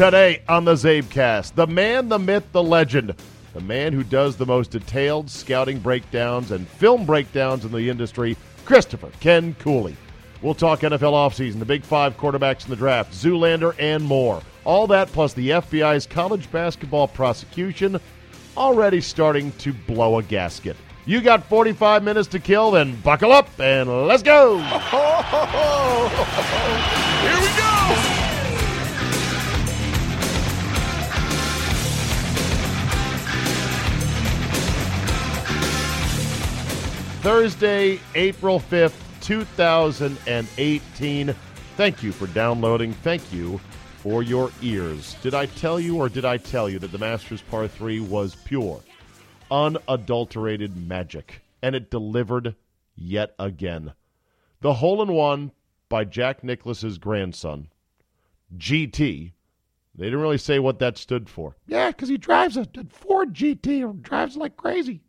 Today on the CzabeCast, the man, the myth, the legend, the man who does the most detailed scouting breakdowns and film breakdowns in the industry, Christopher Ken Cooley. We'll talk NFL offseason, the big five quarterbacks in the draft, Zoolander, and more. All that plus the FBI's college basketball prosecution already starting to blow a gasket. You got 45 minutes to kill, then buckle up and let's go! Here we go! Thursday, April 5th, 2018. Thank you for downloading. Thank you for your ears. Did I tell you or did I tell you that the Masters Par 3 was pure, unadulterated magic? And it delivered yet again. The hole in one by Jack Nicklaus's grandson, GT. They didn't really say what that stood for. Yeah, because he drives a Ford GT or drives like crazy.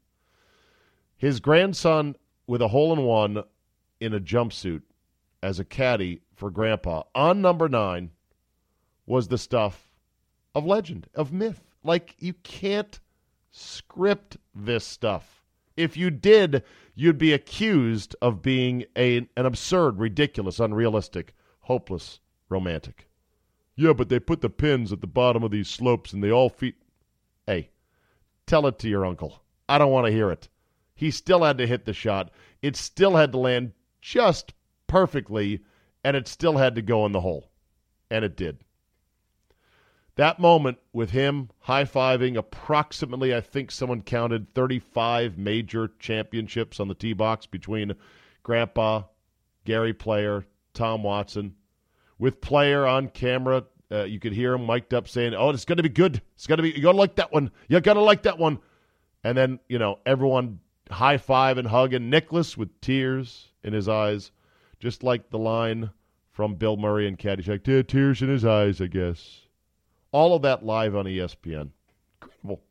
His grandson with a hole in one in a jumpsuit as a caddy for grandpa on number nine was the stuff of legend, of myth. Like, you can't script this stuff. If you did, you'd be accused of being a, an absurd, ridiculous, unrealistic, hopeless romantic. Yeah, but they put the pins at the bottom of these slopes and they all feet. Hey, tell it to your uncle. I don't want to hear it. He still had to hit the shot. It still had to land just perfectly, and it still had to go in the hole. And it did. That moment with him high fiving approximately, I think someone counted 35 major championships on the tee box between Grandpa, Gary Player, Tom Watson. With Player on camera, uh, you could hear him mic'd up saying, Oh, it's going to be good. It's going to be, you're going to like that one. You're going to like that one. And then, you know, everyone high five and hugging Nicklaus with tears in his eyes, just like the line from Bill Murray and Caddyshack. Tears in his eyes, I guess. All of that live on ESPN. Incredible.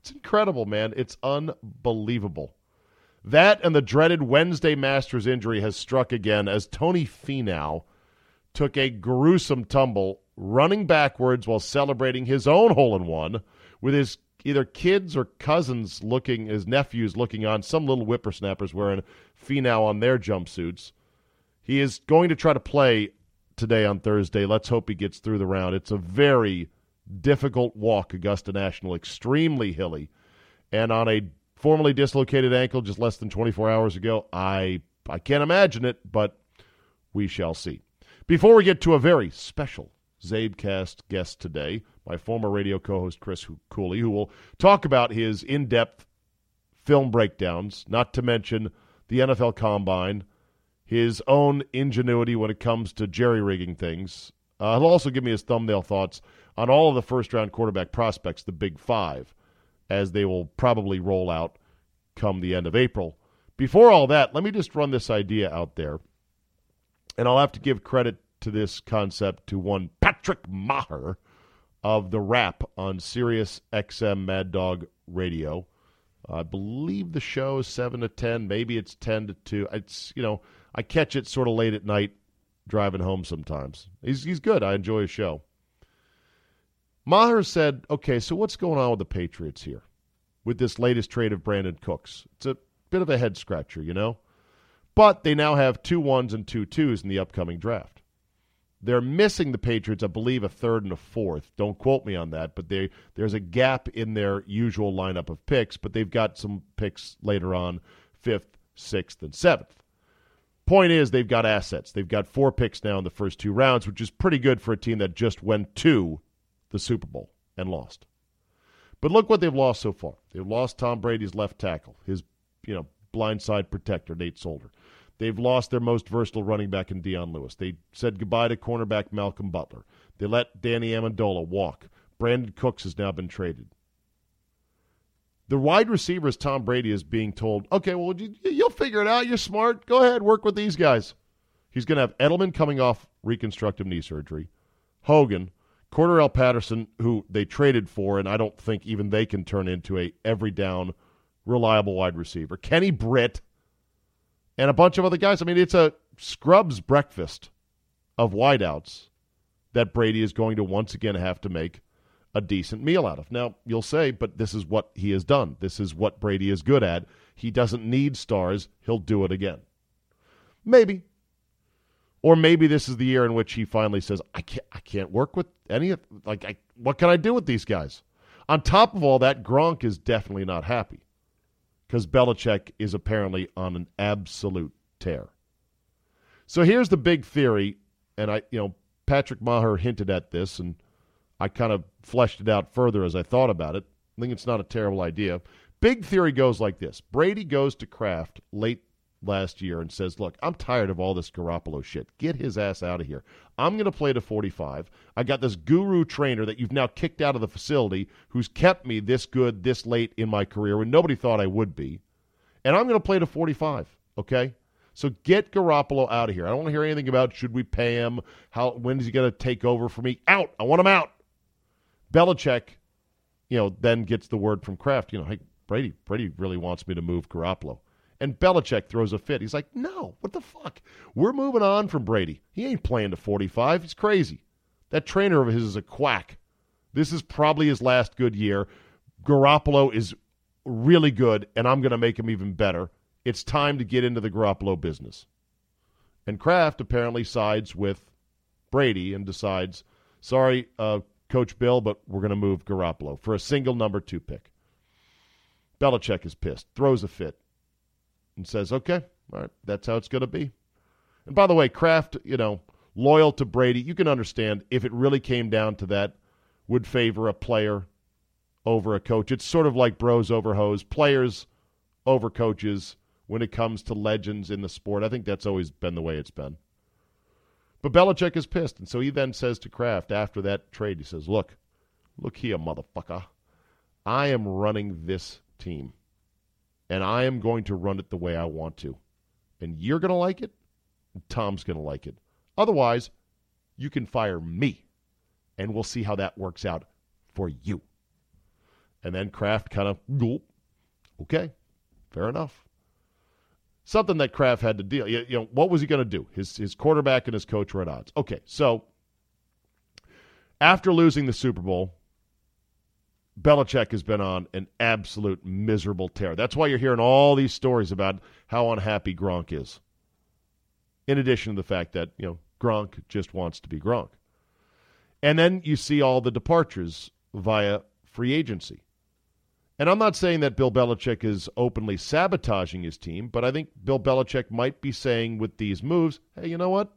It's incredible, man. It's unbelievable. That and the dreaded Wednesday Masters injury has struck again as Tony Finau took a gruesome tumble running backwards while celebrating his own hole in one with his either kids or cousins looking, his nephews looking on, some little whippersnappers wearing Finau on their jumpsuits. He is going to try to play today on Thursday. Let's hope he gets through the round. It's a very difficult walk, Augusta National, extremely hilly. And on a formerly dislocated ankle just less than 24 hours ago, I I can't imagine it, but we shall see. Before we get to a very special CzabeCast guest today, my former radio co host Chris Cooley, who will talk about his in depth film breakdowns, not to mention the NFL Combine, his own ingenuity when it comes to jerry rigging things. Uh, he'll also give me his thumbnail thoughts on all of the first round quarterback prospects, the Big Five, as they will probably roll out come the end of April. Before all that, let me just run this idea out there. And I'll have to give credit to this concept to one Patrick Maher, of the Rap on Sirius XM Mad Dog Radio. I believe the show is seven to ten. Maybe it's ten to two. It's you know I catch it sort of late at night driving home sometimes. He's he's good. I enjoy his show. Maher said, "Okay, so what's going on with the Patriots here with this latest trade of Brandin Cooks? It's a bit of a head scratcher, you know." But they now have two ones and two twos in the upcoming draft. They're missing the Patriots, I believe, a third and a fourth. Don't quote me on that, but they, there's a gap in their usual lineup of picks, but they've got some picks later on, fifth, sixth, and seventh. Point is, they've got assets. They've got four picks now in the first two rounds, which is pretty good for a team that just went to the Super Bowl and lost. But look what they've lost so far. They've lost Tom Brady's left tackle, his you know blindside protector, Nate Solder. They've lost their most versatile running back in Dion Lewis. They said goodbye to cornerback Malcolm Butler. They let Danny Amendola walk. Brandin Cooks has now been traded. The wide receivers, Tom Brady is being told, okay, well, you'll figure it out. You're smart. Go ahead, work with these guys. He's going to have Edelman coming off reconstructive knee surgery, Hogan, Cordarrelle Patterson, who they traded for, and I don't think even they can turn into a every down, reliable wide receiver. Kenny Britt, and a bunch of other guys. I mean, it's a scrubs breakfast of wideouts that Brady is going to once again have to make a decent meal out of. Now, you'll say, but this is what he has done. This is what Brady is good at. He doesn't need stars. He'll do it again. Maybe. Or maybe this is the year in which he finally says, I can't I can't work with any of like I, what can I do with these guys? On top of all that, Gronk is definitely not happy because Belichick is apparently on an absolute tear. So here's the big theory, and I you know, Patrick Maher hinted at this and I kind of fleshed it out further as I thought about it. I think it's not a terrible idea. Big theory goes like this Brady goes to Kraft late last year and says, Look, I'm tired of all this Garoppolo shit. Get his ass out of here. I'm going to play to 45. I got this guru trainer that you've now kicked out of the facility who's kept me this good this late in my career when nobody thought I would be. And I'm going to play to 45, okay? So get Garoppolo out of here. I don't want to hear anything about should we pay him? How when is he going to take over for me? Out. I want him out. Belichick, you know, then gets the word from Kraft, you know, hey, Brady, Brady really wants me to move Garoppolo. And Belichick throws a fit. He's like, no, what the fuck? We're moving on from Brady. He ain't playing to 45. He's crazy. That trainer of his is a quack. This is probably his last good year. Garoppolo is really good, and I'm going to make him even better. It's time to get into the Garoppolo business. And Kraft apparently sides with Brady and decides, sorry, uh, Coach Bill, but we're going to move Garoppolo for a single number two pick. Belichick is pissed, throws a fit and says, okay, all right, that's how it's going to be. And by the way, Kraft, you know, loyal to Brady, you can understand if it really came down to that, would favor a player over a coach. It's sort of like bros over hoes, players over coaches when it comes to legends in the sport. I think that's always been the way it's been. But Belichick is pissed, and so he then says to Kraft after that trade, he says, Look, look here, motherfucker. I am running this team and I am going to run it the way I want to. And you're going to like it, Tom's going to like it. Otherwise, you can fire me, and we'll see how that works out for you. And then Kraft kind of, okay, fair enough. Something that Kraft had to deal. You know, what was he going to do? His his quarterback and his coach were at odds. Okay, so after losing the Super Bowl, Belichick has been on an absolute miserable tear. That's why you're hearing all these stories about how unhappy Gronk is. In addition to the fact that, you know, Gronk just wants to be Gronk. And then you see all the departures via free agency. And I'm not saying that Bill Belichick is openly sabotaging his team, but I think Bill Belichick might be saying with these moves, hey, you know what?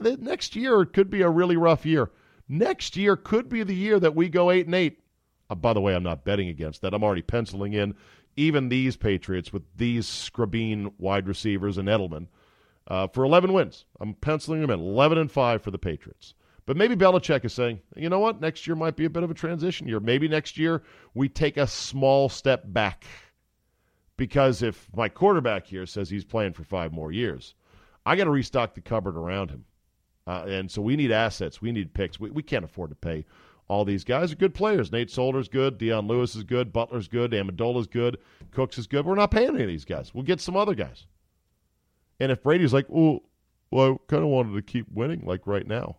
Next year could be a really rough year. Next year could be the year that we go 8 and 8 uh, by the way, I'm not betting against that. I'm already penciling in even these Patriots with these Scrabine wide receivers and Edelman uh, for 11 wins. I'm penciling them in 11 and 5 for the Patriots. But maybe Belichick is saying, you know what? Next year might be a bit of a transition year. Maybe next year we take a small step back. Because if my quarterback here says he's playing for five more years, I got to restock the cupboard around him. Uh, and so we need assets. We need picks. We, we can't afford to pay all these guys are good players. Nate Solder's good. Dion Lewis is good. Butler's good. Amendola's good. Cooks is good. We're not paying any of these guys. We'll get some other guys. And if Brady's like, well, well I kind of wanted to keep winning like right now.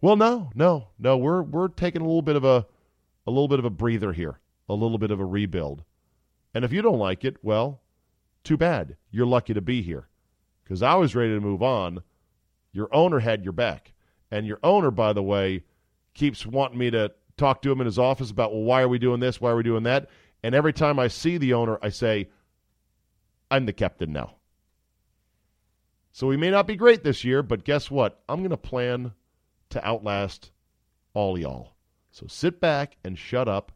Well, no, no, no. We're we're taking a little bit of a a little bit of a breather here, a little bit of a rebuild. And if you don't like it, well, too bad. You're lucky to be here. because I was ready to move on. Your owner had your back. And your owner, by the way, keeps wanting me to talk to him in his office about, well, why are we doing this? Why are we doing that? And every time I see the owner, I say, I'm the captain now. So we may not be great this year, but guess what? I'm going to plan to outlast all y'all. So sit back and shut up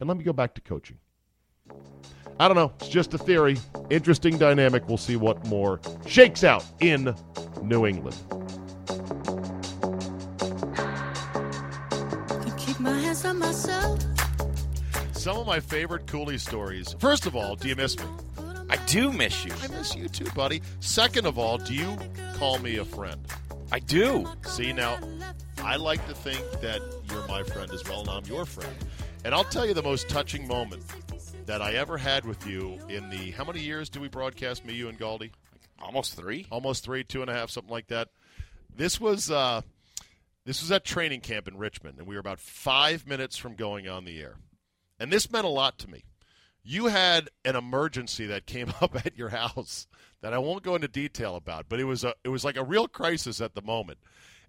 and let me go back to coaching. I don't know. It's just a theory. Interesting dynamic. We'll see what more shakes out in New England. Some of my favorite Cooley stories. First of all, do you miss me? I do miss you. I miss you too, buddy. Second of all, do you call me a friend? I do. See, now, I like to think that you're my friend as well, and I'm your friend. And I'll tell you the most touching moment that I ever had with you in the how many years do we broadcast me, you, and Galdi? Almost three. Almost three, two and a half, something like that. This was uh, this was at training camp in Richmond, and we were about five minutes from going on the air. And this meant a lot to me. You had an emergency that came up at your house that I won't go into detail about, but it was a it was like a real crisis at the moment.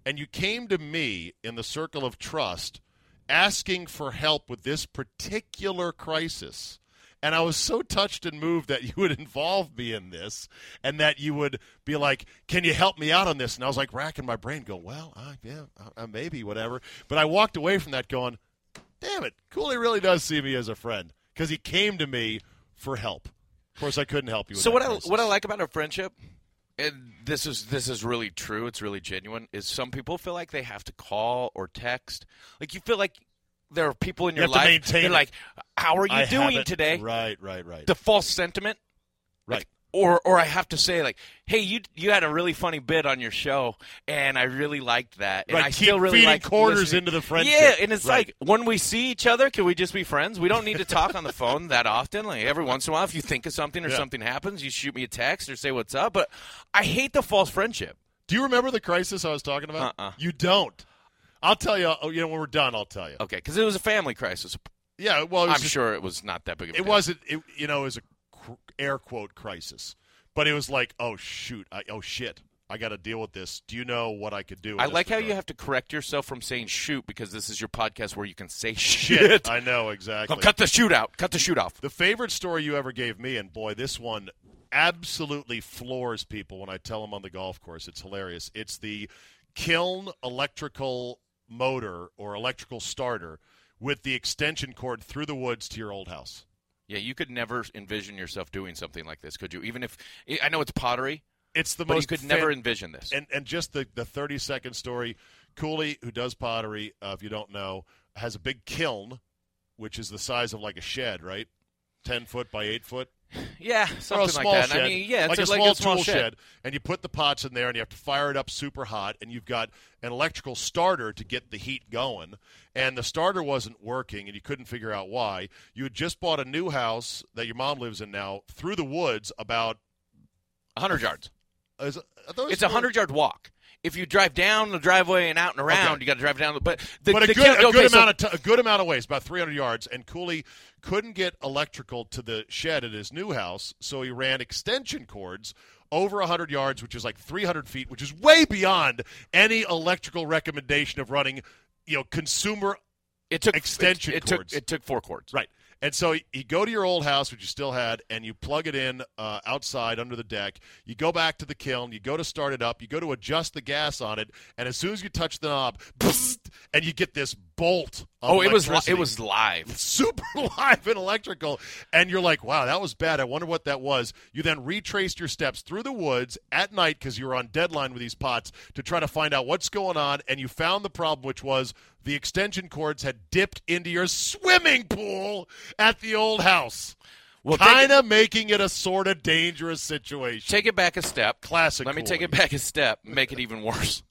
And you came to me in the circle of trust asking for help with this particular crisis. And I was so touched and moved that you would involve me in this and that you would be like, Can you help me out on this? And I was like racking my brain, going, Well, uh, yeah, uh, maybe, whatever. But I walked away from that going, Damn it, Cooley really does see me as a friend because he came to me for help. Of course, I couldn't help you. so what crisis. I what I like about our friendship, and this is this is really true. It's really genuine. Is some people feel like they have to call or text. Like you feel like there are people in You your life. They're it. like, "How are you I doing today?" Right, right, right. The false sentiment. right. Like, or or I have to say like, "Hey, you you had a really funny bit on your show, and I really liked that, and Right, I keep still really like quarters listening." into the friendship. Yeah, and it's Right. like when we see each other, can we just be friends? We don't need to talk on the phone that often. Like every once in a while, if you think of something or Yeah. something happens, you shoot me a text or say what's up. But I hate the false friendship. Do you remember the crisis I was talking about? Uh-uh. You don't. I'll tell you. oh, You know, when we're done, I'll tell you. Okay, because it was a family crisis. Yeah. Well, it was I'm just- sure it was not that big of a it deal. wasn't. It, you know, it was a cr- air quote crisis, but it was like, oh shoot, I, oh shit, I got to deal with this. Do you know what I could do? I like how regard? you have to correct yourself from saying shoot because this is your podcast where you can say shit. shit. I know exactly. Oh, cut the shoot out. Cut the shoot off. The favorite story you ever gave me, and boy, this one absolutely floors people when I tell them on the golf course. It's hilarious. It's the kiln electrical motor or electrical starter with the extension cord through the woods to your old house. Yeah, you could never envision yourself doing something like this, could you? Even if I know it's pottery, It's the but most you could fan- never envision this. and and just the the 30 second story cooley who does pottery uh, if you don't know has a big kiln which is the size of like a shed right 10 foot by 8 foot yeah, something like that. shed I mean, yeah, like it's a like small a small tool shed. and you put the pots in there and you have to fire it up super hot and you've got an electrical starter to get the heat going and the starter wasn't working and you couldn't figure out why you had just bought a new house that your mom lives in now through the woods about 100 yards. is, it It's a 100 yard walk. If you drive down the driveway and out and around, Okay. you got to drive down. the But the, but a the good, a okay, good so- amount of t- a good amount of ways, about 300 yards. And Cooley couldn't get electrical to the shed at his new house, so he ran extension cords over 100 yards, which is like 300 feet, which is way beyond any electrical recommendation of running, you know, consumer it took extension it, it took it took four cords. Right. And so you go to your old house, which you still had, and you plug it in uh, outside under the deck. You go back to the kiln. You go to start it up. You go to adjust the gas on it, and as soon as you touch the knob, and you get this bolt. Oh, it was li- it was live. super live and electrical and you're like wow that was bad i wonder what that was you then retraced your steps through the woods at night because you were on deadline with these pots to try to find out what's going on and you found the problem which was the extension cords had dipped into your swimming pool at the old house Well, kind of making it a sort of dangerous situation Take it back a step. Classic Let me take it back a step. Make it even worse.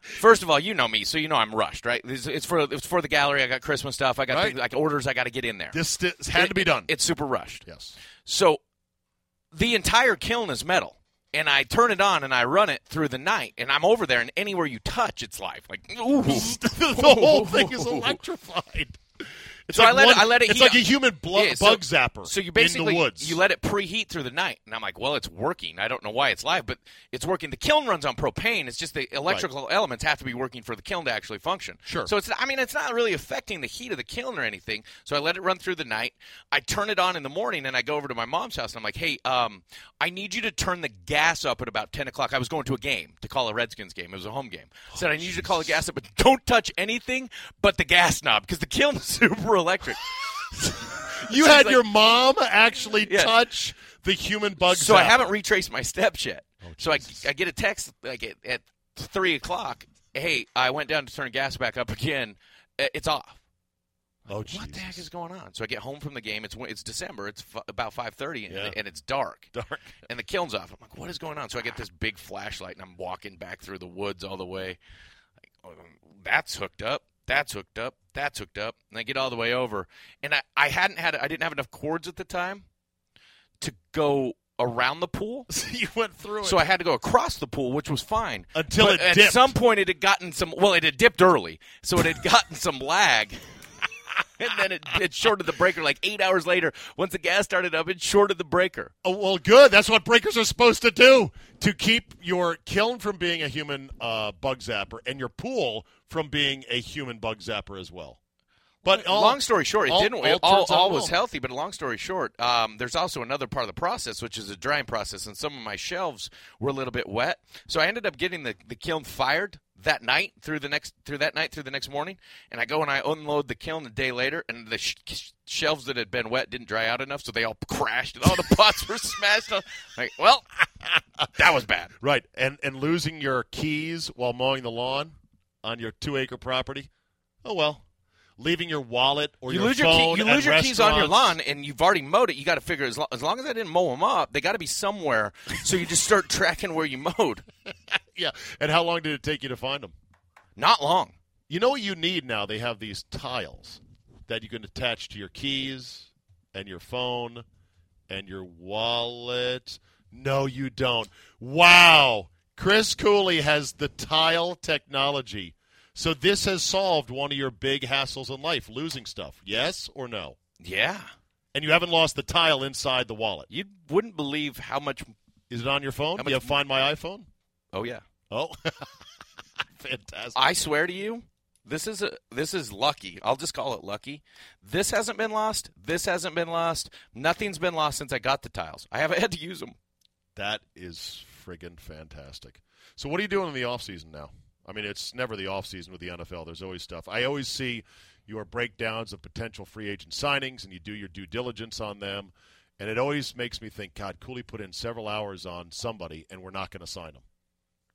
First of all, you know me, so you know I'm rushed, right? It's, it's for it's for the gallery. I got Christmas stuff. I got Right. things, like orders. I got to get in there. this had to be It- done It's super rushed. yes So the entire kiln is metal. And I turn it on and I run it through the night. And I'm over there, and anywhere you touch, it's live. Like, ooh. the whole thing is electrified. It's so like I let one- it, I let it. It's like a human Yeah, so- bug zapper. So you in basically the woods. you let it preheat through the night, and I'm like, well, it's working. I don't know why it's live, but it's working. The kiln runs on propane. It's just the electrical elements have to be working for the kiln to actually function. Sure. So it's I mean it's not really affecting the heat of the kiln or anything. So I let it run through the night. I turn it on in the morning, and I go over to my mom's house, and I'm like, hey, um, I need you to turn the gas up at about 10 o'clock. I was going to a game to call a Redskins game. It was a home game. I said I need you to call the gas up, but don't touch anything but the gas knob because the kiln is super electric. you had like- your mom actually touch the human bug So I haven't retraced my steps yet. Oh, so I, I get a text like at, at three o'clock. Hey, I went down to turn gas back up again. It's off. Oh, What the heck is going on? So I get home from the game. It's it's December. It's f- about five thirty, and, Yeah. and it's dark. Dark. And the kiln's off. I'm like, what is going on? So I get this big flashlight, and I'm walking back through the woods all the way. Like, oh, that's hooked up. That's hooked up. That's hooked up. And I get all the way over, and I, I hadn't had I didn't have enough cords at the time to go around the pool. you went through it. So I had to go across the pool, which was fine. Until But it at dipped. some point it had gotten some. Well, it had dipped early, so it had gotten some lag. and then it, it shorted the breaker like eight hours later. Once the gas started up, it shorted the breaker. Oh, well, good. That's what breakers are supposed to do to keep your kiln from being a human uh, bug zapper and your pool from being a human bug zapper as well. But all, long story short, it all- didn't. all All, all, was healthy, but long story short, um, there's also another part of the process, which is a drying process, and some of my shelves were a little bit wet. So I ended up getting the, the kiln fired that night through the next through that night through the next morning, and I go and I unload the kiln a day later, and the sh- shelves that had been wet didn't dry out enough, so they all crashed and all the pots were smashed. On. Like, well, that was bad. Right, and and losing your keys while mowing the lawn on your two acre property. Oh well, leaving your wallet or you your lose your key, phone you lose your keys on your lawn, and you've already mowed it. You got to figure as long, as long as I didn't mow them up, they got to be somewhere. So you just start tracking where you mowed. Yeah, and how long did it take you to find them? Not long. You know what you need now? They have these tiles that you can attach to your keys and your phone and your wallet. No, you don't. Wow. Chris Cooley has the tile technology. So this has solved one of your big hassles in life, losing stuff. Yes or no? Yeah, And you haven't lost the tile inside the wallet. you wouldn't believe how much. Is it on your phone? Do you have Find My iPhone? Oh yeah, Oh. Fantastic. I swear to you, this is a this is lucky. I'll just call it lucky. This hasn't been lost. This hasn't been lost. Nothing's been lost since I got the tiles. I haven't had to use them. That is friggin' fantastic. So, what are you doing in the off season now? I mean, it's never the off season with the NFL. There's always stuff. I always see your breakdowns of potential free agent signings, and you do your due diligence on them. And it always makes me think, God, Cooley put in several hours on somebody, and we're not going to sign them.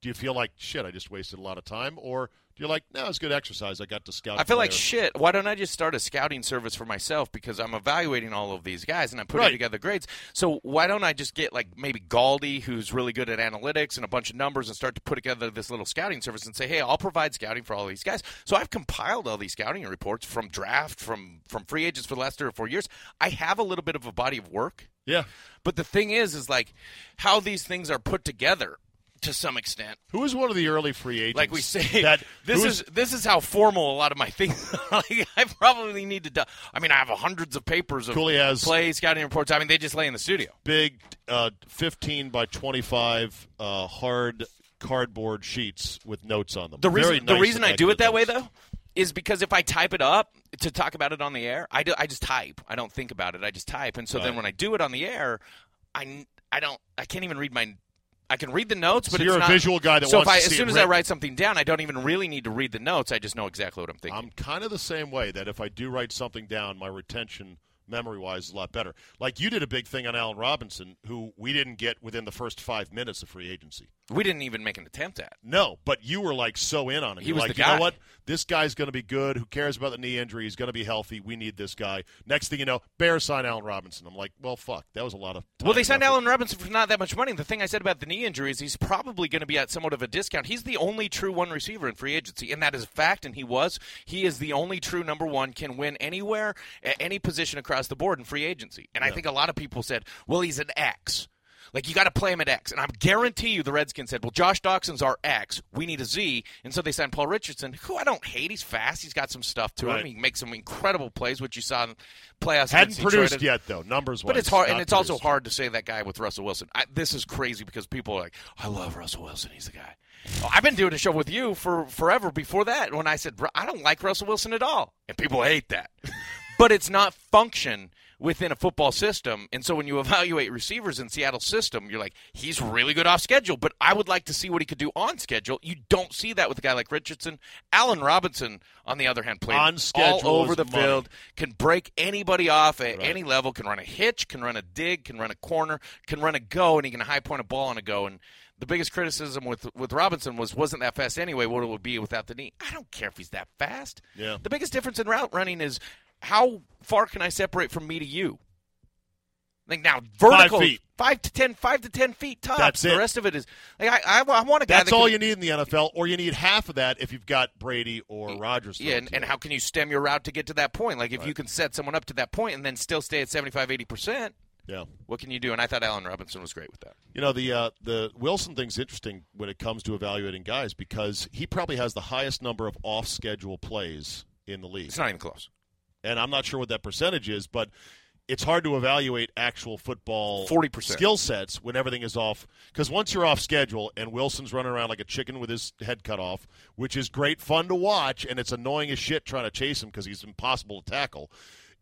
Do you feel like shit? I just wasted a lot of time, or do you like, no, it's good exercise. I got to scout. I feel like shit. Why don't I just start a scouting service for myself? Because I'm evaluating all of these guys and I'm putting Right. together grades. So why don't I just get like maybe Galdi, who's really good at analytics and a bunch of numbers, and start to put together this little scouting service and say, hey, I'll provide scouting for all these guys. So I've compiled all these scouting reports from draft, from from free agents for the last three or four years. I have a little bit of a body of work. Yeah. But the thing is, is like how these things are put together to some extent. Who was one of the early free agents? Like we say, that this is this is how formal a lot of my things. like, I probably need to. Do, I mean, I have hundreds of papers of Cooley has- play scouting reports. I mean, they just lay in the studio. big uh, 15 by 25 uh, hard cardboard sheets with notes on them. The Very reason the reason I do it that way though is because if I type it up to talk about it on the air, I do, I just type. I don't think about it. I just type, and so then when I do it on the air, I I don't I can't even read my. I can read the notes, So but you're it's a not- visual guy that so wants if I, to as soon as I write something down, I don't even really need to read the notes. I just know exactly what I'm thinking. I'm kind of the same way that if I do write something down, my retention memory wise is a lot better. Like you did a big thing on Allen Robinson, who we didn't get within the first five minutes of free agency. we didn't even make an attempt at. No, but you were like so in on it. He You're was like, the you guy. know what? This guy's going to be good. Who cares about the knee injury? He's going to be healthy. We need this guy. Next thing you know, Bears sign Allen Robinson. I'm like, well, fuck. That was a lot of. Well, they signed. Allen Robinson for not that much money. The thing I said about the knee injury is he's probably going to be at somewhat of a discount. He's the only true one receiver in free agency, and that is a fact, and he was. He is the only true number one, can win anywhere, at any position across the board in free agency. And I think a lot of people said, well, he's an X. Like you got to play him at X, and I guarantee you the Redskins said, "Well, Josh Doctson's our X. We need a Z," and so they signed Paul Richardson, who I don't hate. He's fast. He's got some stuff to Right. him. He makes some incredible plays, which you saw in playoffs. Hadn't produced Detroit. yet though, numbers. But it's hard, and it's also hard to say that guy with Russell Wilson. I, this is crazy because people are like, "I love Russell Wilson. He's the guy." Well, I've been doing a show with you for forever. Before that, when I said I don't like Russell Wilson at all, and people hate that, but it's not function within a football system. And so when you evaluate receivers in Seattle's system, you're like, he's really good off schedule, but I would like to see what he could do on schedule. You don't see that with a guy like Richardson. Allen Robinson, on the other hand, played On schedule all over the money. field, can break anybody off at any level, can run a hitch, can run a dig, can run a corner, can run a go, and he can high point a ball on a go. And the biggest criticism with with Robinson was wasn't that fast anyway. What it would be without the knee. I don't care if he's that fast. Yeah. The biggest difference in route running is how far can I separate from me to you. Like now, vertical feet. five to ten, five to ten feet tops. That's the rest of it is like I, I, I want a guy. That's that all can, you need in the NFL, or you need half of that if you've got Brady or Rodgers. Yeah, and, and how can you stem your route to get to that point? Like if you can set someone up to that point and then still stay at 75, 80 percent, yeah. what can you do? And I thought Allen Robinson was great with that. You know the uh, the Wilson thing's interesting when it comes to evaluating guys because he probably has the highest number of off schedule plays in the league, It's not even close. And I'm not sure what that percentage is, but it's hard to evaluate actual football 40%. skill sets when everything is off. Because once you're off schedule and Wilson's running around like a chicken with his head cut off, which is great fun to watch, and it's annoying as shit trying to chase him because he's impossible to tackle.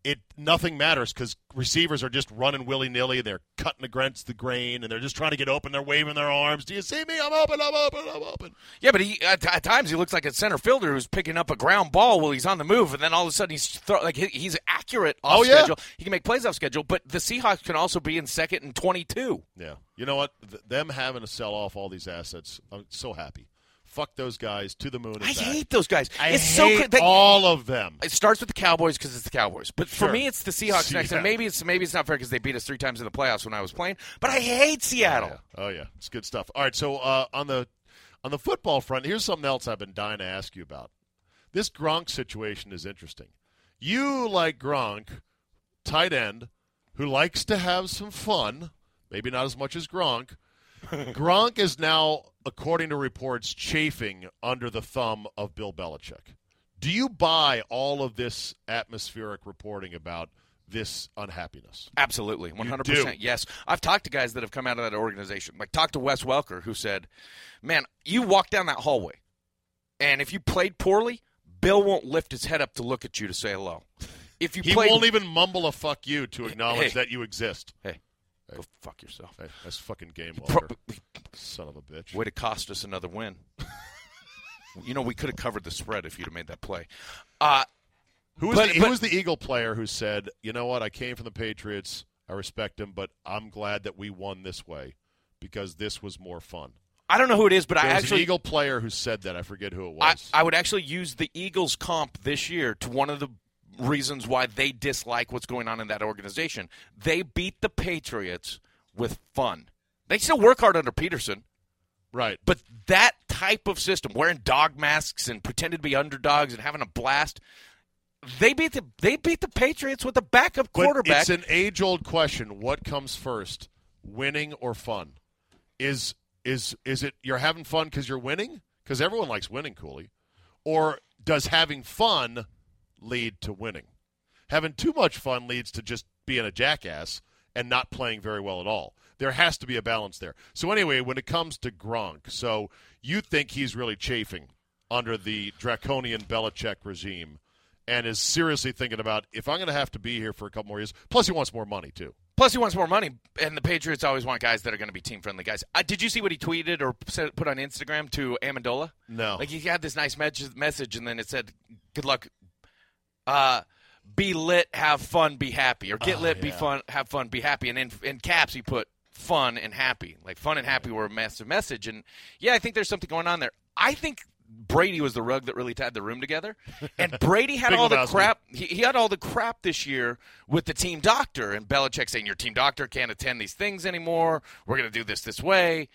It nothing matters because receivers are just running willy nilly. They're cutting against the grain and they're just trying to get open. They're waving their arms. Do you see me? I'm open. I'm open. I'm open. Yeah, but he at, at times he looks like a center fielder who's picking up a ground ball while he's on the move, and then all of a sudden he's throw, like he, he's accurate off Oh, yeah. schedule. He can make plays off schedule, but the Seahawks can also be in second and twenty-two. Yeah. You know what? Th- them having to sell off all these assets, I'm so happy. Fuck those guys to the moon. And I back. hate those guys. I it's hate so cra- they- all of them. It starts with the Cowboys because it's the Cowboys, but for Sure. me, it's the Seahawks next. And maybe it's maybe it's not fair because they beat us three times in the playoffs when I was playing. But I hate Seattle. Yeah. Oh yeah, it's good stuff. All right, so uh, on the on the football front, here's something else I've been dying to ask you about. This Gronk situation is interesting. You like Gronk, tight end, who likes to have some fun, maybe not as much as Gronk. Gronk is now, according to reports, chafing under the thumb of Bill Belichick. Do you buy all of this atmospheric reporting about this unhappiness? Absolutely, one hundred percent. Yes, I've talked to guys that have come out of that organization. Like talked to Wes Welker, who said, "Man, you walk down that hallway, and if you played poorly, Bill won't lift his head up to look at you to say hello. If you He played, won't even mumble a fuck you to acknowledge Hey. that you exist. hey, go fuck yourself. Hey, that's fucking game over. Son of a bitch. Way to cost us another win. you know, we could have covered the spread if you'd have made that play. Uh, Who was, but- the, who but- was the Eagle player who said, you know what, I came from the Patriots, I respect him, but I'm glad that we won this way because this was more fun. I don't know who it is, but There I actually an Eagle player who said that. I forget who it I, was. I would actually use the Eagles comp this year to one of the reasons why they dislike what's going on in that organization. They beat the Patriots with fun. They still work hard under Pederson, right. but that type of system, wearing dog masks and pretending to be underdogs and having a blast, they beat the they beat the Patriots with a backup But quarterback. it's an age old question. What comes first, winning or fun? Is is is it you're having fun because you're winning? Because everyone likes winning, Cooley. Or does having fun lead to winning? Having too much fun leads to just being a jackass and not playing very well at all. There has to be a balance there. So anyway, when it comes to Gronk, so you think he's really chafing under the draconian Belichick regime and is seriously thinking about if I'm going to have to be here for a couple more years. Plus, he wants more money too. Plus, he wants more money, and the Patriots always want guys that are going to be team friendly guys. Uh, did you see what he tweeted or put on Instagram to Amendola? No. Like he had this nice mes- message, and then it said, "Good luck, uh, be lit, have fun, be happy, or get Oh, lit, be fun, have fun, be happy." And in in caps, he put fun and happy. Like fun and happy were a massive message, and yeah, I think there's something going on there. I think. Brady was the rug that really tied the room together, and Brady had all the crap. He, he had all the crap this year with the team doctor and Belichick saying your team doctor can't attend these things anymore. We're going to do this this way,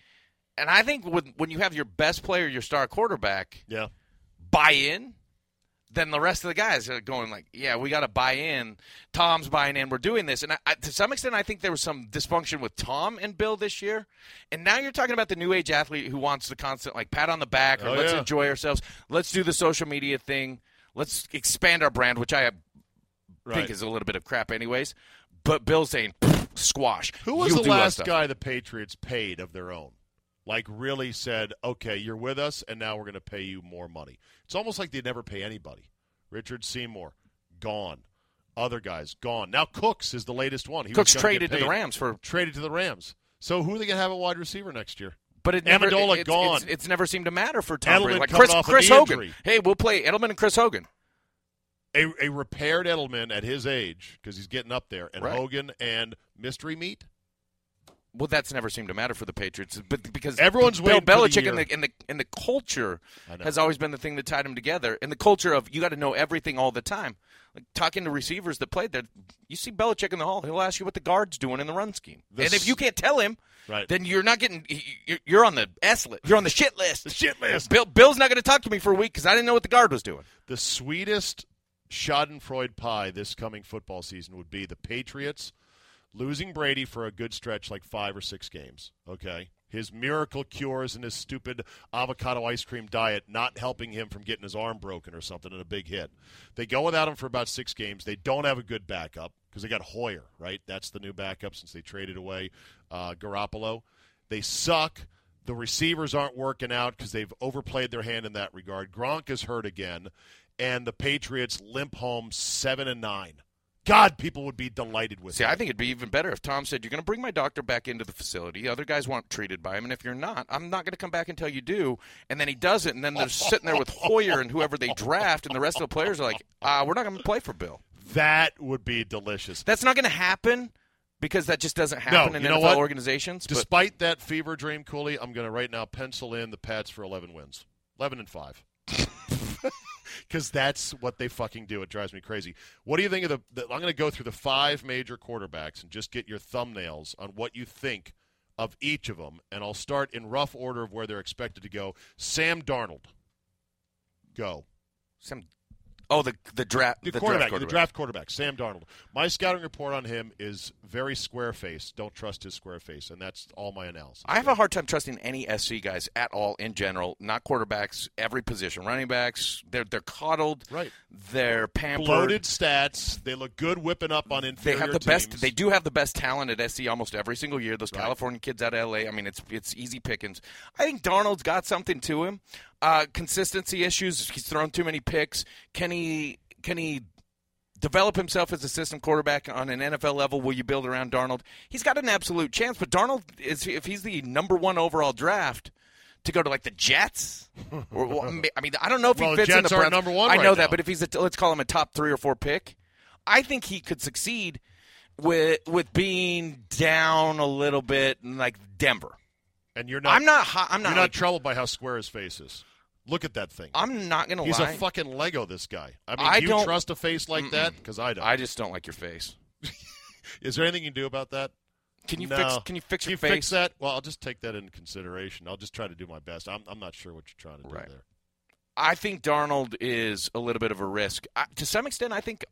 and I think when when you have your best player, your star quarterback, Yeah. buy in, then the rest of the guys are going like, yeah, we got to buy in. Tom's buying in. We're doing this, and I, I, to some extent, I think there was some dysfunction with Tom and Bill this year. And now you're talking about the new age athlete who wants the constant like pat on the back or Oh, let's yeah. enjoy ourselves. Let's do the social media thing. Let's expand our brand, which I Right. think is a little bit of crap, anyways. But Bill's saying squash. Who was the last guy the Patriots paid of their own? Like really said, okay, you're with us, and now we're going to pay you more money. It's almost like they never pay anybody. Richard Seymour, gone. Other guys, gone. Now Cooks is the latest one. He Cooks traded to the. Rams for Traded to the Rams. So who are they going to have a wide receiver next year? But it never, Amendola it's, gone. It's, it's never seemed to matter for Tom Brady. Edelman Like Chris, Chris Hogan. injury. Hey, we'll play Edelman and Chris Hogan. A, a repaired Edelman at his age because he's getting up there, and Right. Hogan and mystery meat. Well, that's never seemed to matter for the Patriots, but because Everyone's Bill waiting for the Belichick and the and the and the culture has always been the thing that tied them together, and the culture of you got to know everything all the time. Like talking to receivers that played there, you see Belichick in the hall, he'll ask you what the guard's doing in the run scheme, and if you can't tell him, Right. then you're not getting you're- you're on the S list, you're on the shit list. The shit list. Bill Bill's not going to talk to me for a week because I didn't know what the guard was doing. the sweetest Schadenfreude pie this coming football season would be the Patriots losing Brady for a good stretch, like five or six games. Okay. His miracle cures and his stupid avocado ice cream diet not helping him from getting his arm broken or something in a big hit. They go without him for about six games. They don't have a good backup because they got Hoyer, right? That's the new backup since they traded away uh, Garoppolo. They suck. The receivers aren't working out because they've overplayed their hand in that regard. Gronk is hurt again, and the Patriots limp home seven and nine. God, people would be delighted with it. See, that. I think it'd be even better if Tom said, You're going to bring my doctor back into the facility. Other guys want treated by him. And if you're not, I'm not going to come back until you do. And then he does it. And then they're sitting there with Hoyer and whoever they draft. And the rest of the players are like, uh, We're not going to play for Bill. that would be delicious. That's not going to happen because that just doesn't happen in you know NFL what? organizations. But Despite that fever dream, Cooley, I'm going to right now pencil in the Pats for 11 wins, 11 and five, because that's what they fucking do. It drives me crazy. What do you think of the? the I'm going to go through the five major quarterbacks and just get your thumbnails on what you think of each of them, and I'll start in rough order of where they're expected to go. Sam Darnold, go. some, oh, the, the, dra- The, the quarterback, draft the draft quarterback, Sam Darnold. My scouting report on him is very square face. Don't trust his square face, and that's all my analysis. I have a hard time trusting any SC guys at all in general. Not quarterbacks, every position. Running backs, they're they're coddled. Right. They're pampered. bloated stats. They look good whipping up on inferior. They have the teams. best. They do have the best talent at SC almost every single year. Those Right. California kids out of LA. I mean, it's it's easy pickings. I think Darnold's got something to him. Uh, consistency issues. He's thrown too many picks. Can he? Can he? Develop himself as a system quarterback on an NFL level. Will you build around Darnold? He's got an absolute chance, but Darnold is if he's the number one overall draft to go to like the Jets. or, I mean, I don't know if Well, he the fits in Jets the aren't Browns. number one I right know now. that, but if he's a, let's call him a top three or four pick, I think he could succeed with with being down a little bit like Denver. and you're not. I'm not. I'm not. You're not like- troubled by how square his face is. Look at that thing. I'm not gonna He's lie. He's a fucking Lego. This guy. I mean, I do you trust a face like that? Because I don't. I just don't like your face. Is there anything you can do about that? Can you No. fix? Can you fix Can your you face? fix that? Well, I'll just take that into consideration. I'll just try to do my best. I'm, I'm not sure what you're trying to do Right. there. I think Darnold is a little bit of a risk. I, to some extent, I think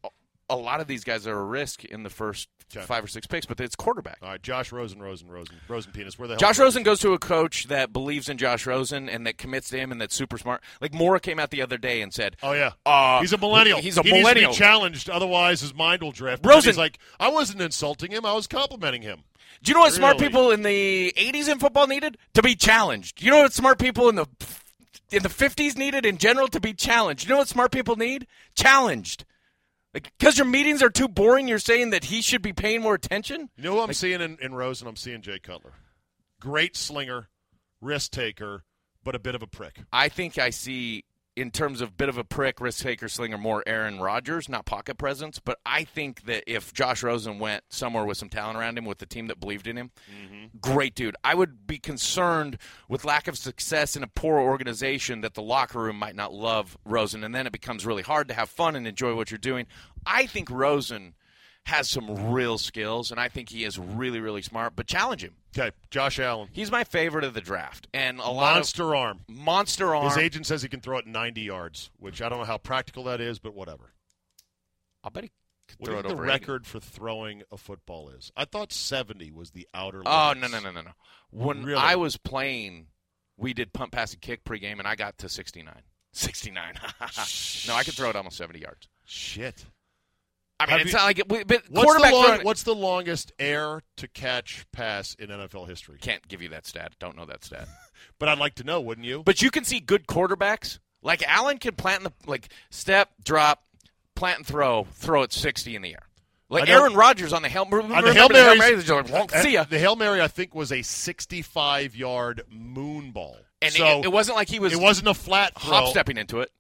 a lot of these guys are a risk in the first Okay. five or six picks, but it's quarterback. All right, Josh Rosen, Rosen, Rosen, Rosen penis. Where the hell? Josh Rosen goes to a coach that believes in Josh Rosen and that commits to him and that's super smart. Like Mora came out the other day and said, Oh yeah, Uh, he's a millennial. he's a he needs millennial. to be challenged, otherwise his mind will drift. Rosen- he's like, I wasn't insulting him. I was complimenting him. Do you know what smart people in the 80s in football needed? To be challenged. Do you know what smart people in the in the 50s needed in general to be challenged? You know what smart people need? Challenged. Like cuz your meetings are too boring, you're saying that he should be paying more attention? You know who I'm seeing in, in Rosen? I'm seeing Jay Cutler. Great slinger, risk taker, but a bit of a prick. I think I see in terms of bit of a prick, risk taker, slinger, more Aaron Rodgers, not pocket presence. But I think that if Josh Rosen went somewhere with some talent around him, with the team that believed in him, mm-hmm. great dude. I would be concerned with lack of success in a poor organization that the locker room might not love Rosen, and then it becomes really hard to have fun and enjoy what you're doing. I think Rosen has some real skills, and I think he is really, really smart. But challenge him. Okay, Josh Allen. He's my favorite of the draft, and a lot Monster arm. monster arm. His agent says he can throw it 90 yards, which I don't know how practical that is, but whatever. I bet he could What do throw it the 80. record for throwing a football is? I thought 70 was the outer Oh limits. no no no no no! When Really? I was playing, we did pump, pass, and kick pregame, and I got to sixty nine. Sixty nine. no, I could throw it almost seventy yards. Shit. I mean, Have it's you- not like it. we- But What's the, long, what's the longest air to catch pass in NFL history? can't give you that stat. Don't know that stat. But I'd like to know, wouldn't you? But you can see good quarterbacks like Allen can plant in the like step, drop, plant and throw, throw it sixty in the air. Like Aaron Rodgers on the Hail, On the Hail the Hail they're like, see ya. The Hail Mary, I think, was a 65 yard moon ball. And so it, it wasn't like he was it wasn't a flat throw. hop stepping into it.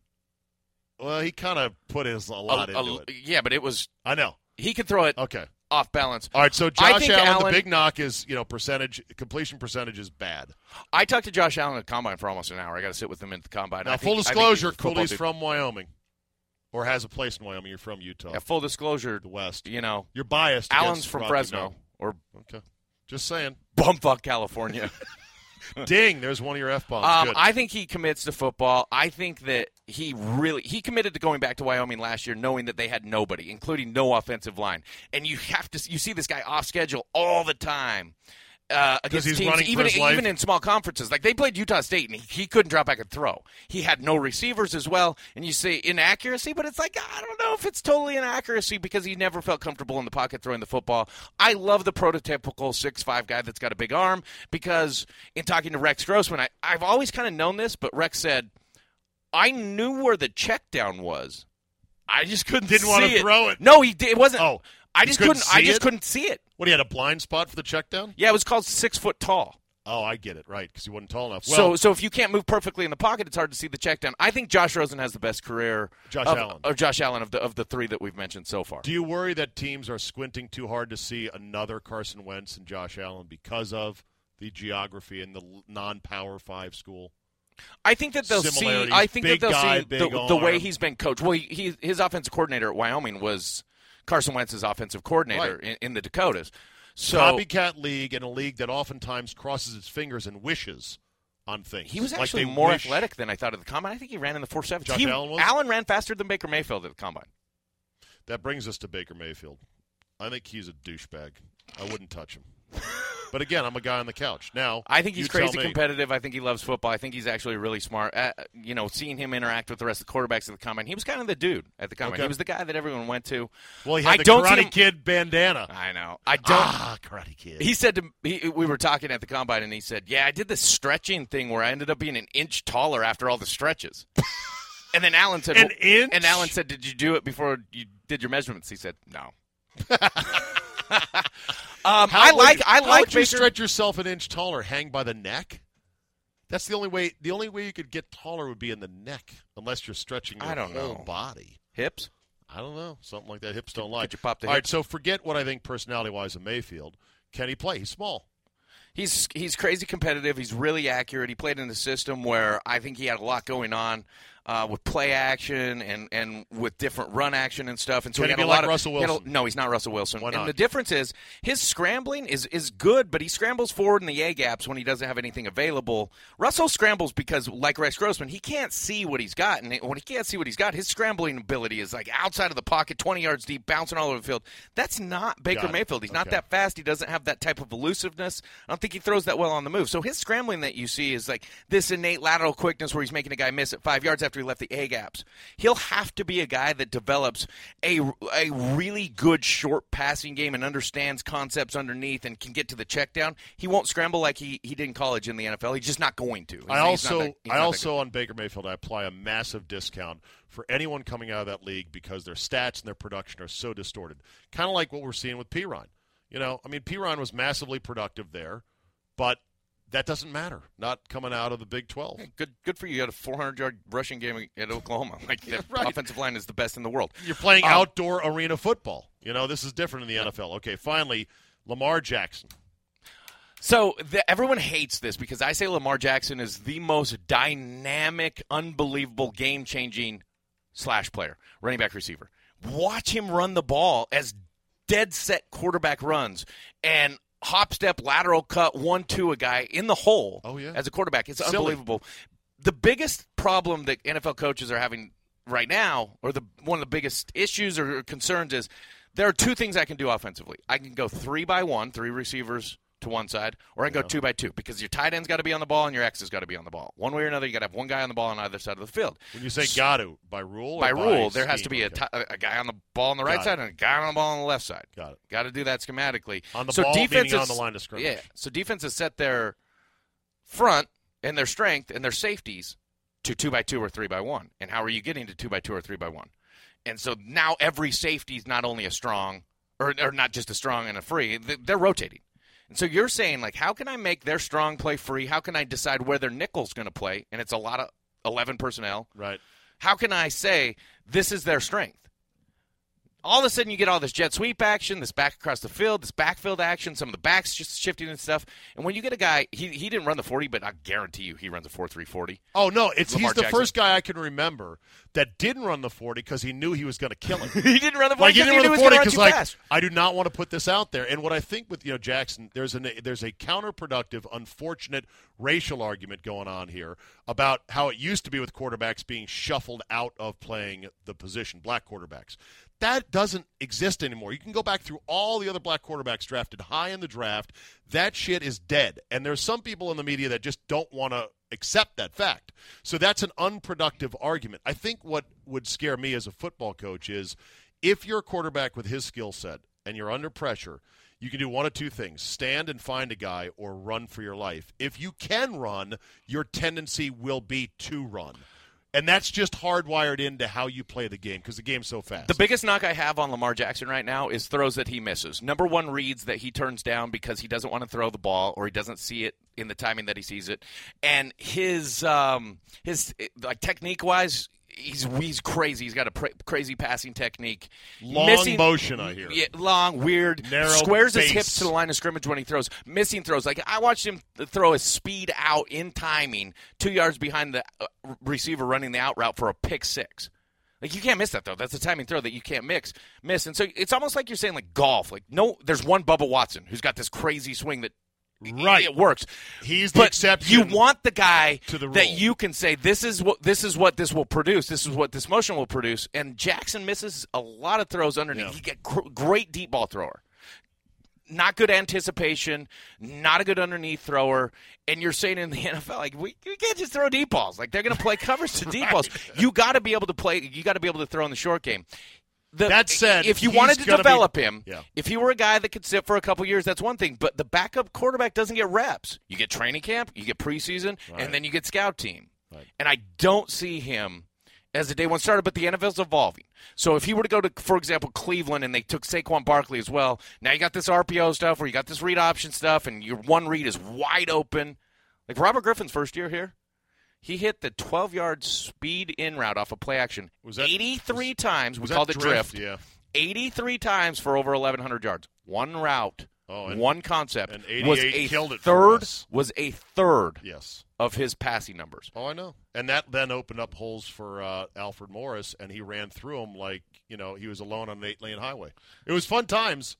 Well, he kind of put his a lot A- a- into it. Yeah, but it was I know. he could throw it Okay. off balance. All right. So Josh Allen, Allen- the big knock is you know percentage completion percentage is bad. I talked to Josh Allen at combine for almost an hour. I got to sit with him at the combine. Now, I full think- disclosure, Cooley's from Wyoming, or has a place in Wyoming. You're from Utah, Yeah, full disclosure, the West. you know, You're biased. Allen's from Fresno or Okay. Just saying. bumfuck California. Ding. There's one of your f bombs. Um, I think he commits to football. I think that he really he committed to going back to Wyoming last year, knowing that they had nobody, including no offensive line. And you have to you see this guy off schedule all the time. Uh, against he's teams, even even in small conferences, like they played Utah State, and he, he couldn't drop back and throw. He had no receivers as well, and you say inaccuracy, but it's like I don't know if it's totally inaccuracy because he never felt comfortable in the pocket throwing the football. I love the prototypical six five guy that's got a big arm because in talking to Rex Grossman, I, I've always kind of known this, but Rex said I knew where the check down was. I just couldn't Didn't see wanna it. throw it. No, he did. It wasn't. Oh, I just couldn't couldn't. I see just it? couldn't see it. what he had a blind spot for the check down? Yeah, it was called six foot tall. Oh, I get it. Right, because he wasn't tall enough. Well, so, so if you can't move perfectly in the pocket, it's hard to see the check down. I think Josh Rosen has the best career. Josh of, Allen. or Josh Allen of the of the three that we've mentioned so far. do you worry that teams are squinting too hard to see another Carson Wentz and Josh Allen because of the geography and the non-power five school? I think that they'll see. I think that they'll guy, see the, the way he's been coached. Well, he, he, his offensive coordinator at Wyoming was Carson Wentz's offensive coordinator Right. in, in the Dakotas. So Copycat league and a league that oftentimes crosses its fingers and wishes on things. he was actually they more wish- athletic than I thought at the combine. I think he ran in the four He- Allen? Allen ran faster than Baker Mayfield at the combine. That brings us to Baker Mayfield. I think he's a douchebag. I wouldn't touch him. but again, I'm a guy on the couch. Now, I think he's crazy competitive. I think he loves football. I think he's actually really smart. Uh, you know, seeing him interact with the rest of the quarterbacks at the combine, he was kind of the dude at the combine. Okay. He was the guy that everyone went to. Well, he had I the don't Karate Kid bandana. I know. I don't. Ah, Karate Kid. He said to he, we were talking at the combine, and he said, "Yeah, I did this stretching thing where I ended up being an inch taller after all the stretches." and then Alan said, An "Well-" inch? And Alan said, "Did you do it before you did your measurements?" He said, "No." um, How I like you- I how like would you Baker. stretch yourself an inch taller? Hang by the neck. That's the only way. The only way you could get taller would be in the neck, unless you're stretching your I don't whole know. body. hips. I don't know, something like that. Hips don't lie. could you pop the All right, so forget what I think personality-wise of Mayfield. Can he play? He's small. He's he's crazy competitive. He's really accurate. He played in a system where I think he had a lot going on uh, with play action and, and with different run action and stuff. And so Can he he be a like lot of, Russell he a- Wilson? no, he's not Russell Wilson. Why And the difference is his scrambling is is good, but he scrambles forward in the A gaps when he doesn't have anything available. Russell scrambles because, like Rex Grossman, he can't see what he's got, and when he can't see what he's got, his scrambling ability is like outside of the pocket, twenty yards deep, bouncing all over the field. That's not Baker Mayfield. He's not that fast. He doesn't have that type of elusiveness. I don't think he throws that well on the move. So his scrambling that you see is like this innate lateral quickness where he's making a guy miss at five yards after he left the A gaps. He'll have to be a guy that develops a, a really good short passing game and understands concepts underneath and can get to the check down. He won't scramble like he, he did in college in the NFL. He's just not going to. He's- I also, that- I also on Baker Mayfield, I apply a massive discount for anyone coming out of that league because their stats and their production are so distorted. Kind of like what we're seeing with Perine. You know, I mean, Perine was massively productive there, but that doesn't matter. Not coming out of the Big Twelve. good. Good, good for you. You had a 400 yard rushing game at Oklahoma. Like the right. offensive line is the best in the world. You're playing Um, outdoor arena football. You know, this is different in the NFL. Okay, finally, Lamar Jackson. So the, everyone hates this because I say Lamar Jackson is the most dynamic, unbelievable, game-changing slash player, running back, receiver. Watch him run the ball as dead set quarterback runs, and hop step lateral cut one two a guy in the hole Oh, yeah. as a quarterback. It's Silly. unbelievable. The biggest problem that NFL coaches are having right now, or the one of the biggest issues or concerns is there are two things I can do offensively. I can go three by one, three receivers to one side, or I can go two by two because your tight end's got to be on the ball and your X has got to be on the ball. One way or another, you got to have one guy on the ball on either side of the field. When you say got to, by rule? or By rule, there has to be a Okay. ti- a guy on the ball on the right Got side it. and a guy on the ball on the left side. Got it. Got to do that schematically. On the so ball, meaning defenses, on the line of scrimmage. Yeah. So defenses set their front and their strength and their safeties to two by two or three by one. And how are you getting to two by two or three by one? And so now every safety is not only a strong, or, or not just a strong and a free. They're rotating. And so you're saying like, how can I make their strong play free? How can I decide where their nickel's going to play? And it's a lot of eleven personnel. Right. How can I say this is their strength? All of a sudden, you get all this jet sweep action, this back across the field, this backfield action, some of the backs just shifting and stuff. And when you get a guy, he, he didn't run the 40, but I guarantee you he runs a 4 3 40. Oh no, it's Lamar he's the Jackson. first guy I can remember that didn't run the forty because he knew he was going to kill him. he didn't run the 40 like he didn't he run the he was going forty to because like fast. I do not want to put this out there. And what I think with you know Jackson, there's an there's a counterproductive, unfortunate racial argument going on here about how it used to be with quarterbacks being shuffled out of playing the position, black quarterbacks. That doesn't exist anymore. You can go back through all the other black quarterbacks drafted high in the draft. That shit is dead. And there's some people in the media that just don't want to accept that fact. So that's an unproductive argument. I think what would scare me as a football coach is if you're a quarterback with his skill set and you're under pressure, you can do one of two things stand and find a guy or run for your life. If you can run, your tendency will be to run. And that's just hardwired into how you play the game because the game's so fast. The biggest knock I have on Lamar Jackson right now is throws that he misses. Number one reads that he turns down because he doesn't want to throw the ball or he doesn't see it in the timing that he sees it. And his um, his like technique wise, he's he's crazy. He's got a pra- crazy passing technique. Long motion, I hear. Yeah, long, weird. Narrow squares his hips to the line of scrimmage when he throws. Missing throws. Like I watched him throw his speed out in timing, two yards behind the uh, receiver running the out route for a pick six. Like you can't miss that though. That's a timing throw that you can't mix miss. And so it's almost like you're saying like golf. Like no, there's one Bubba Watson who's got this crazy swing that Right. it works. He's the but exception You want the guy to the that you can say this is what this is what this will produce. This is what this motion will produce. And Jackson misses a lot of throws underneath. Yeah. He get gr- great deep ball thrower. Not good anticipation, not a good underneath thrower, and you're saying in the NFL like we, we can't just throw deep balls. Like they're going to play covers to deep balls. You got to be able to play. You got to be able to throw in the short game. The, That said, if you wanted to gonna be- develop him, Yeah. if he were a guy that could sit for a couple years, that's one thing. But the backup quarterback doesn't get reps. You get training camp, you get preseason, Right. and then you get scout team. Right. And I don't see him as a day one starter, but the NFL's evolving. So if he were to go to, for example, Cleveland and they took Saquon Barkley as well, now you got this RPO stuff where you got this read option stuff and your one read is wide open. Like Robert Griffin's first year here, he hit the 12 yard speed in route off of play action Was that- 83 times. We Was called it drift. Yeah. 83 times for over 1,100 yards. One route, Oh, and- one concept. and was 88 a killed it for third was a third Yes. of his passing numbers. Oh, I know. And that then opened up holes for uh, Alfred Morris, and he ran through them like you know he was alone on an eight-lane highway. It was fun times.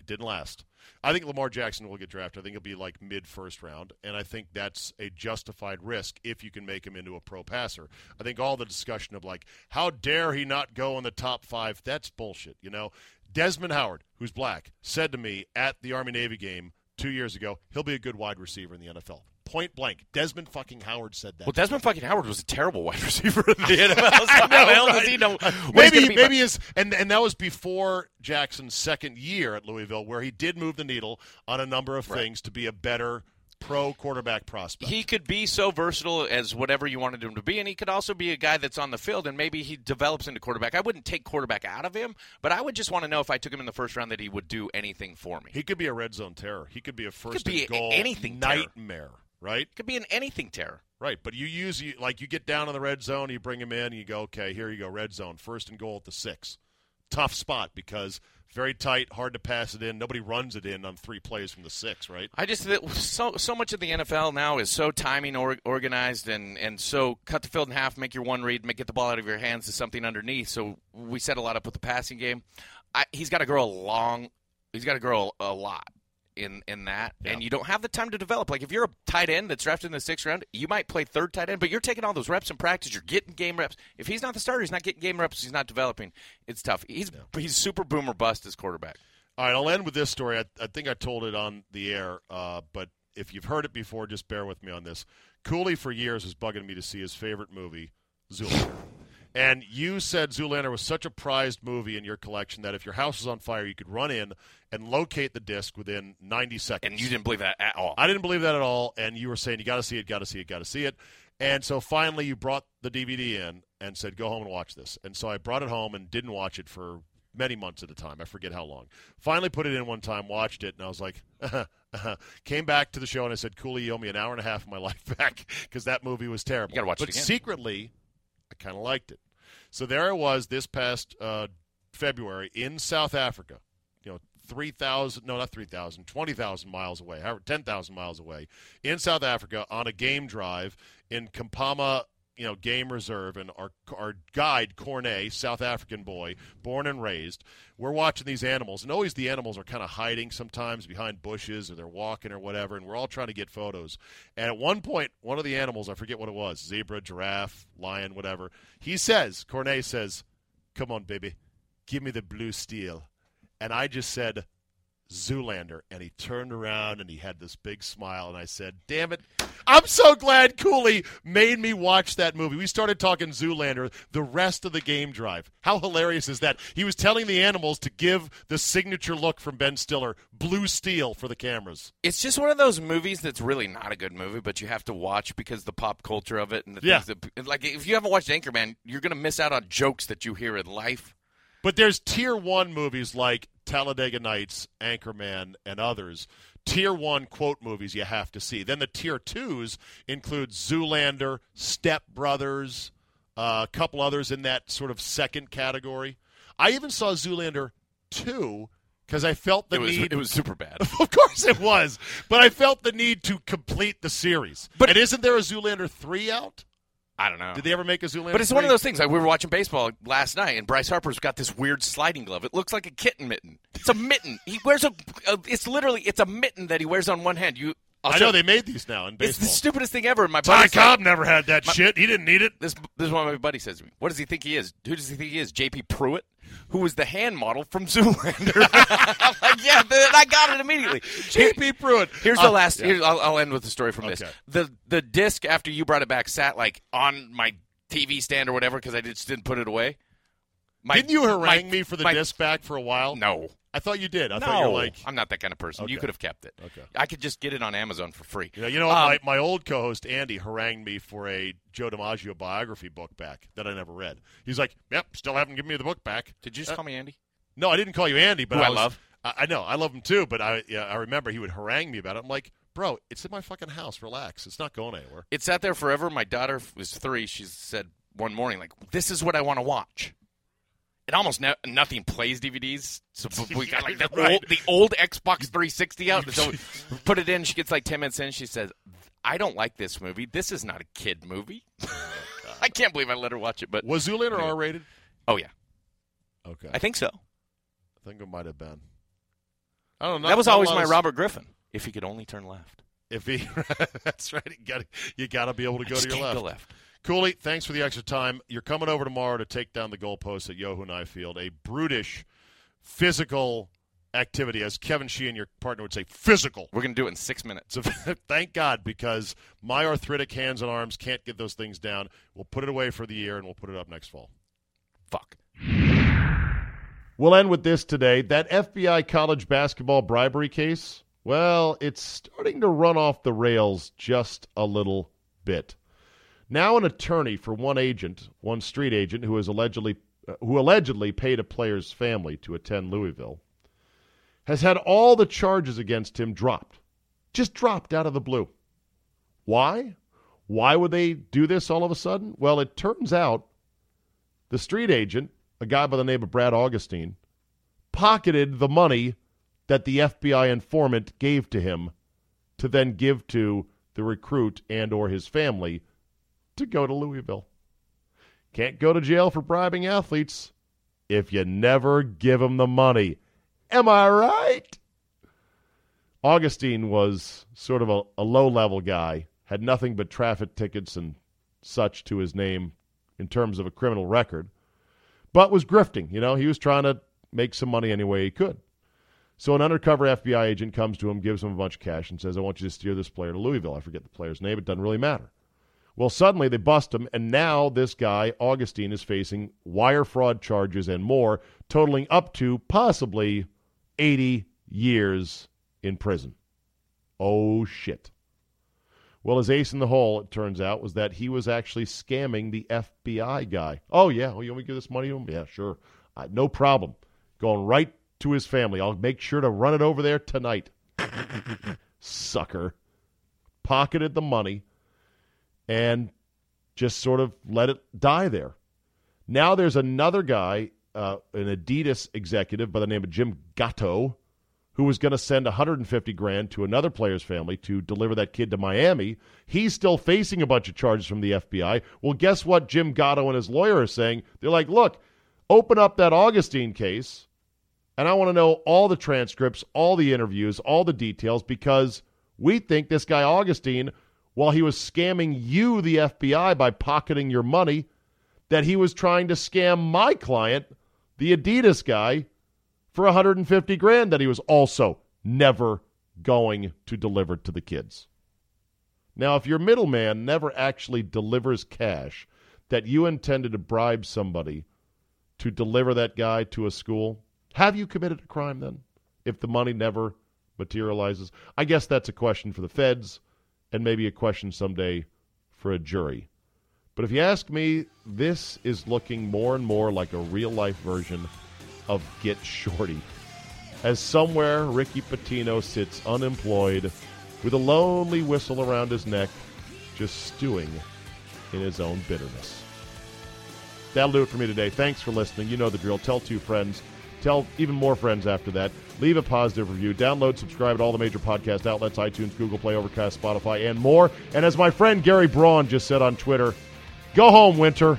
It didn't last. I think Lamar Jackson will get drafted. I think he'll be like mid-first round, and I think that's a justified risk if you can make him into a pro passer. I think all the discussion of like how dare he not go in the top five, that's bullshit. You know, Desmond Howard, who's black, said to me at the Army Navy game two years ago, he'll be a good wide receiver in the NFL. Point blank. Desmond fucking Howard said that. Well, Desmond fucking Howard was a terrible wide receiver in the NFL. So how the hell does he know? maybe maybe his and and that was before Jackson's second year at Louisville, where he did move the needle on a number of things to be a better pro quarterback prospect. he could be so versatile as whatever you wanted him to be, and he could also be a guy that's on the field, and maybe he develops into quarterback. I wouldn't take quarterback out of him, but I would just want to know if I took him in the first round that he would do anything for me. He could be a red zone terror. He could be a first be and goal anything terror. Nightmare, It could be an anything terror. Right, but you use you like you get down in the red zone, you bring him in, and you go, okay, here you go, red zone, first and goal at the six. Tough spot because very tight, hard to pass it in. Nobody runs it in on three plays from the six, right? I just so so much of the NFL now is so timing or, organized and and so cut the field in half, make your one read, make get the ball out of your hands to something underneath. So we set a lot up with the passing game. I, he's got to grow a long. He's got to grow a lot. In in that, and you don't have the time to develop. Like if you're a tight end that's drafted in the sixth round, you might play third tight end, but you're taking all those reps in practice. You're getting game reps. If he's not the starter, he's not getting game reps. He's not developing. It's tough. He's he's super boomer bust as quarterback. All right, I'll end with this story. I, I think I told it on the air, uh, but if you've heard it before, just bear with me on this. Cooley for years was bugging me to see his favorite movie, Zoolander. And you said Zoolander was such a prized movie in your collection that if your house was on fire, you could run in and locate the disc within 90 seconds. And you didn't believe that at all. I didn't believe that at all. And you were saying, you got to see it, got to see it, got to see it. And so finally, you brought the DVD in and said, go home and watch this. And so I brought it home and didn't watch it for many months at a time. I forget how long. Finally put it in one time, watched it, and I was like, uh-huh, uh-huh. came back to the show and I said, Cooley, you owe me an hour and a half of my life back because that movie was terrible. You got to watch but it again. secretly, kind of liked it. So there I was this past uh, February in South Africa. You know, 3,000, no, not 3,000, 20,000 miles away, however, 10,000 miles away in South Africa on a game drive in Kapama, you know, game reserve. And our, our guide, Cornet, South African boy, born and raised, we're watching these animals. And always the animals are kind of hiding sometimes behind bushes or they're walking or whatever. And we're all trying to get photos. And at one point, one of the animals, I forget what it was zebra, giraffe, lion, whatever, he says, Cornet says, Come on, baby, give me the blue steel. And I just said, Zoolander. And he turned around and he had this big smile. And I said, Damn it. I'm so glad Cooley made me watch that movie. We started talking Zoolander the rest of the game drive. How hilarious is that? He was telling the animals to give the signature look from Ben Stiller, blue steel for the cameras. It's just one of those movies that's really not a good movie, but you have to watch because the pop culture of it and the Yeah. things that like if you haven't watched Anchorman, you're gonna miss out on jokes that you hear in life. But there's tier one movies like Talladega Nights, Anchorman, and others. Tier one quote movies you have to see. Then the tier twos include Zoolander, Step Brothers, uh, a couple others in that sort of second category. I even saw Zoolander two because I felt the it was need. it was super bad. of course it was, but I felt the need to complete the series. But- and isn't there a Zoolander three out? I don't know. Did they ever make a Zoolander? But it's one of those things. Like we were watching baseball last night, and Bryce Harper's got this weird sliding glove. It looks like a kitten mitten. It's a mitten. He wears a. a it's literally it's a mitten that he wears on one hand. You. I'll I know they made these now in baseball. It's the stupidest thing ever. And my Ty buddy's like- Cobb never had that shit. He didn't need it. This, this is what my buddy says to me. What does he think he is? Who does he think he is? J.P. Prewitt, who was the hand model from Zoolander. I'm like, yeah, I got it immediately. J.P. Prewitt. Here's Uh, the last. yeah. Here's, I'll, I'll end with the story from this. Okay. The the disc after you brought it back sat like on my TV stand or whatever because I just didn't put it away. My, Didn't you harangue my- me for the my- disc back for a while? No. I thought you did. I no, thought you were like, I'm not that kind of person. You could have kept it. Okay. I could just get it on Amazon for free. you know, you know what? Um, my, my old co-host Andy harangued me for a Joe DiMaggio biography book back that I never read. He's like, "Yep, still haven't given me the book back." Did you just Uh, call me Andy? No, I didn't call you Andy, but I was- love. I, I know, I love him too, but I yeah, I remember he would harangue me about it. I'm like, bro, it's in my fucking house. Relax. It's not going anywhere. It sat there forever. My daughter was three. She said one morning, like, "This is what I want to watch." It almost ne- nothing plays DVDs, so we got like the Right. old the old Xbox 360 out. So put it in. She gets like 10 minutes in. She says, "I don't like this movie. This is not a kid movie." Oh, I can't believe I let her watch it, but Was Zoolander Anyway. R-rated? oh yeah, Okay, I think so. I think it might have been. I don't know. that was always my of- Robert Griffin. If he could only turn left, If he, that's right. You got you to be able to I go to your left. go left. Cooley, thanks for the extra time. You're coming over tomorrow to take down the goalposts at Yoho Nye Field. A brutish, physical activity, as Kevin Sheehan, your partner, would say, physical. We're gonna do it in six minutes. So thank God, because my arthritic hands and arms can't get those things down. We'll put it away for the year, and we'll put it up next fall. Fuck. We'll end with this today. That FBI college basketball bribery case, well, it's starting to run off the rails just a little bit. Now, an attorney for one agent, one street agent, who is allegedly uh, who allegedly paid a player's family to attend Louisville, has had all the charges against him dropped, just dropped out of the blue. Why? Why would they do this all of a sudden? Well, it turns out the street agent, a guy by the name of Brad Augustine, pocketed the money that the FBI informant gave to him to then give to the recruit and or his family to go to Louisville. Can't go to jail for bribing athletes if you never give them the money. Am I right? Augustine was sort of a, a low level guy, had nothing but traffic tickets and such to his name in terms of a criminal record, but was grifting. You know, he was trying to make some money any way he could. So an undercover FBI agent comes to him, gives him a bunch of cash, and says, I want you to steer this player to Louisville. I forget the player's name. It doesn't really matter. Well, suddenly they bust him, and now this guy, Augustine, is facing wire fraud charges and more, totaling up to possibly 80 years in prison. Oh, shit. Well, his ace in the hole, it turns out, was that he was actually scamming the FBI guy. Oh, yeah. Oh, you want me to give this money to him? Yeah, sure. Uh, no problem. Going right to his family. I'll make sure to run it over there tonight. Sucker. Pocketed the money and just sort of let it die there. Now there's another guy, uh, an Adidas executive by the name of Jim Gatto, who was going to send 150 grand to another player's family to deliver that kid to Miami. He's still facing a bunch of charges from the FBI. Well, guess what Jim Gatto and his lawyer are saying? They're like, look, open up that Augustine case, and I want to know all the transcripts, all the interviews, all the details, because we think this guy Augustine – while he was scamming you, the FBI, by pocketing your money, that he was trying to scam my client, the Adidas guy, for 150 grand that he was also never going to deliver to the kids. Now, if your middleman never actually delivers cash that you intended to bribe somebody to deliver that guy to a school, have you committed a crime then? If the money never materializes? I guess that's a question for the feds and maybe a question someday for a jury. But if you ask me, this is looking more and more like a real life version of Get Shorty. As somewhere Ricky Pitino sits unemployed with a lonely whistle around his neck, just stewing in his own bitterness. That'll do it for me today. Thanks for listening. You know the drill. Tell two friends. Tell even more friends after that. Leave a positive review. Download, subscribe to all the major podcast outlets iTunes, Google Play, Overcast, Spotify, and more. And as my friend Gary Braun just said on Twitter, go home, Winter.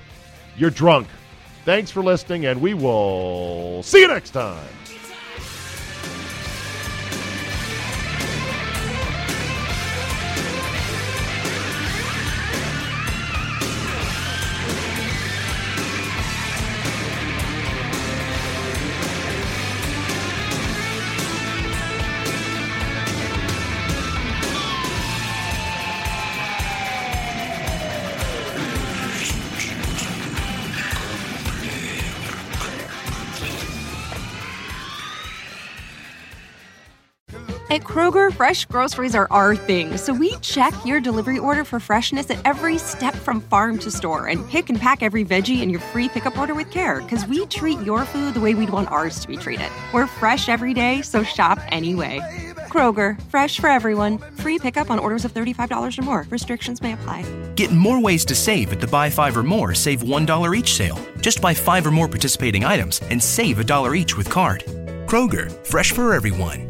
You're drunk. Thanks for listening, and we will see you next time. At Kroger, fresh groceries are our thing, so we check your delivery order for freshness at every step from farm to store and pick and pack every veggie in your free pickup order with care because we treat your food the way we'd want ours to be treated. We're fresh every day, so shop anyway. Kroger, fresh for everyone. Free pickup on orders of $35 or more. Restrictions may apply. Get more ways to save at the Buy Five or More Save $1 each sale. Just buy five or more participating items and save a dollar each with card. Kroger, fresh for everyone.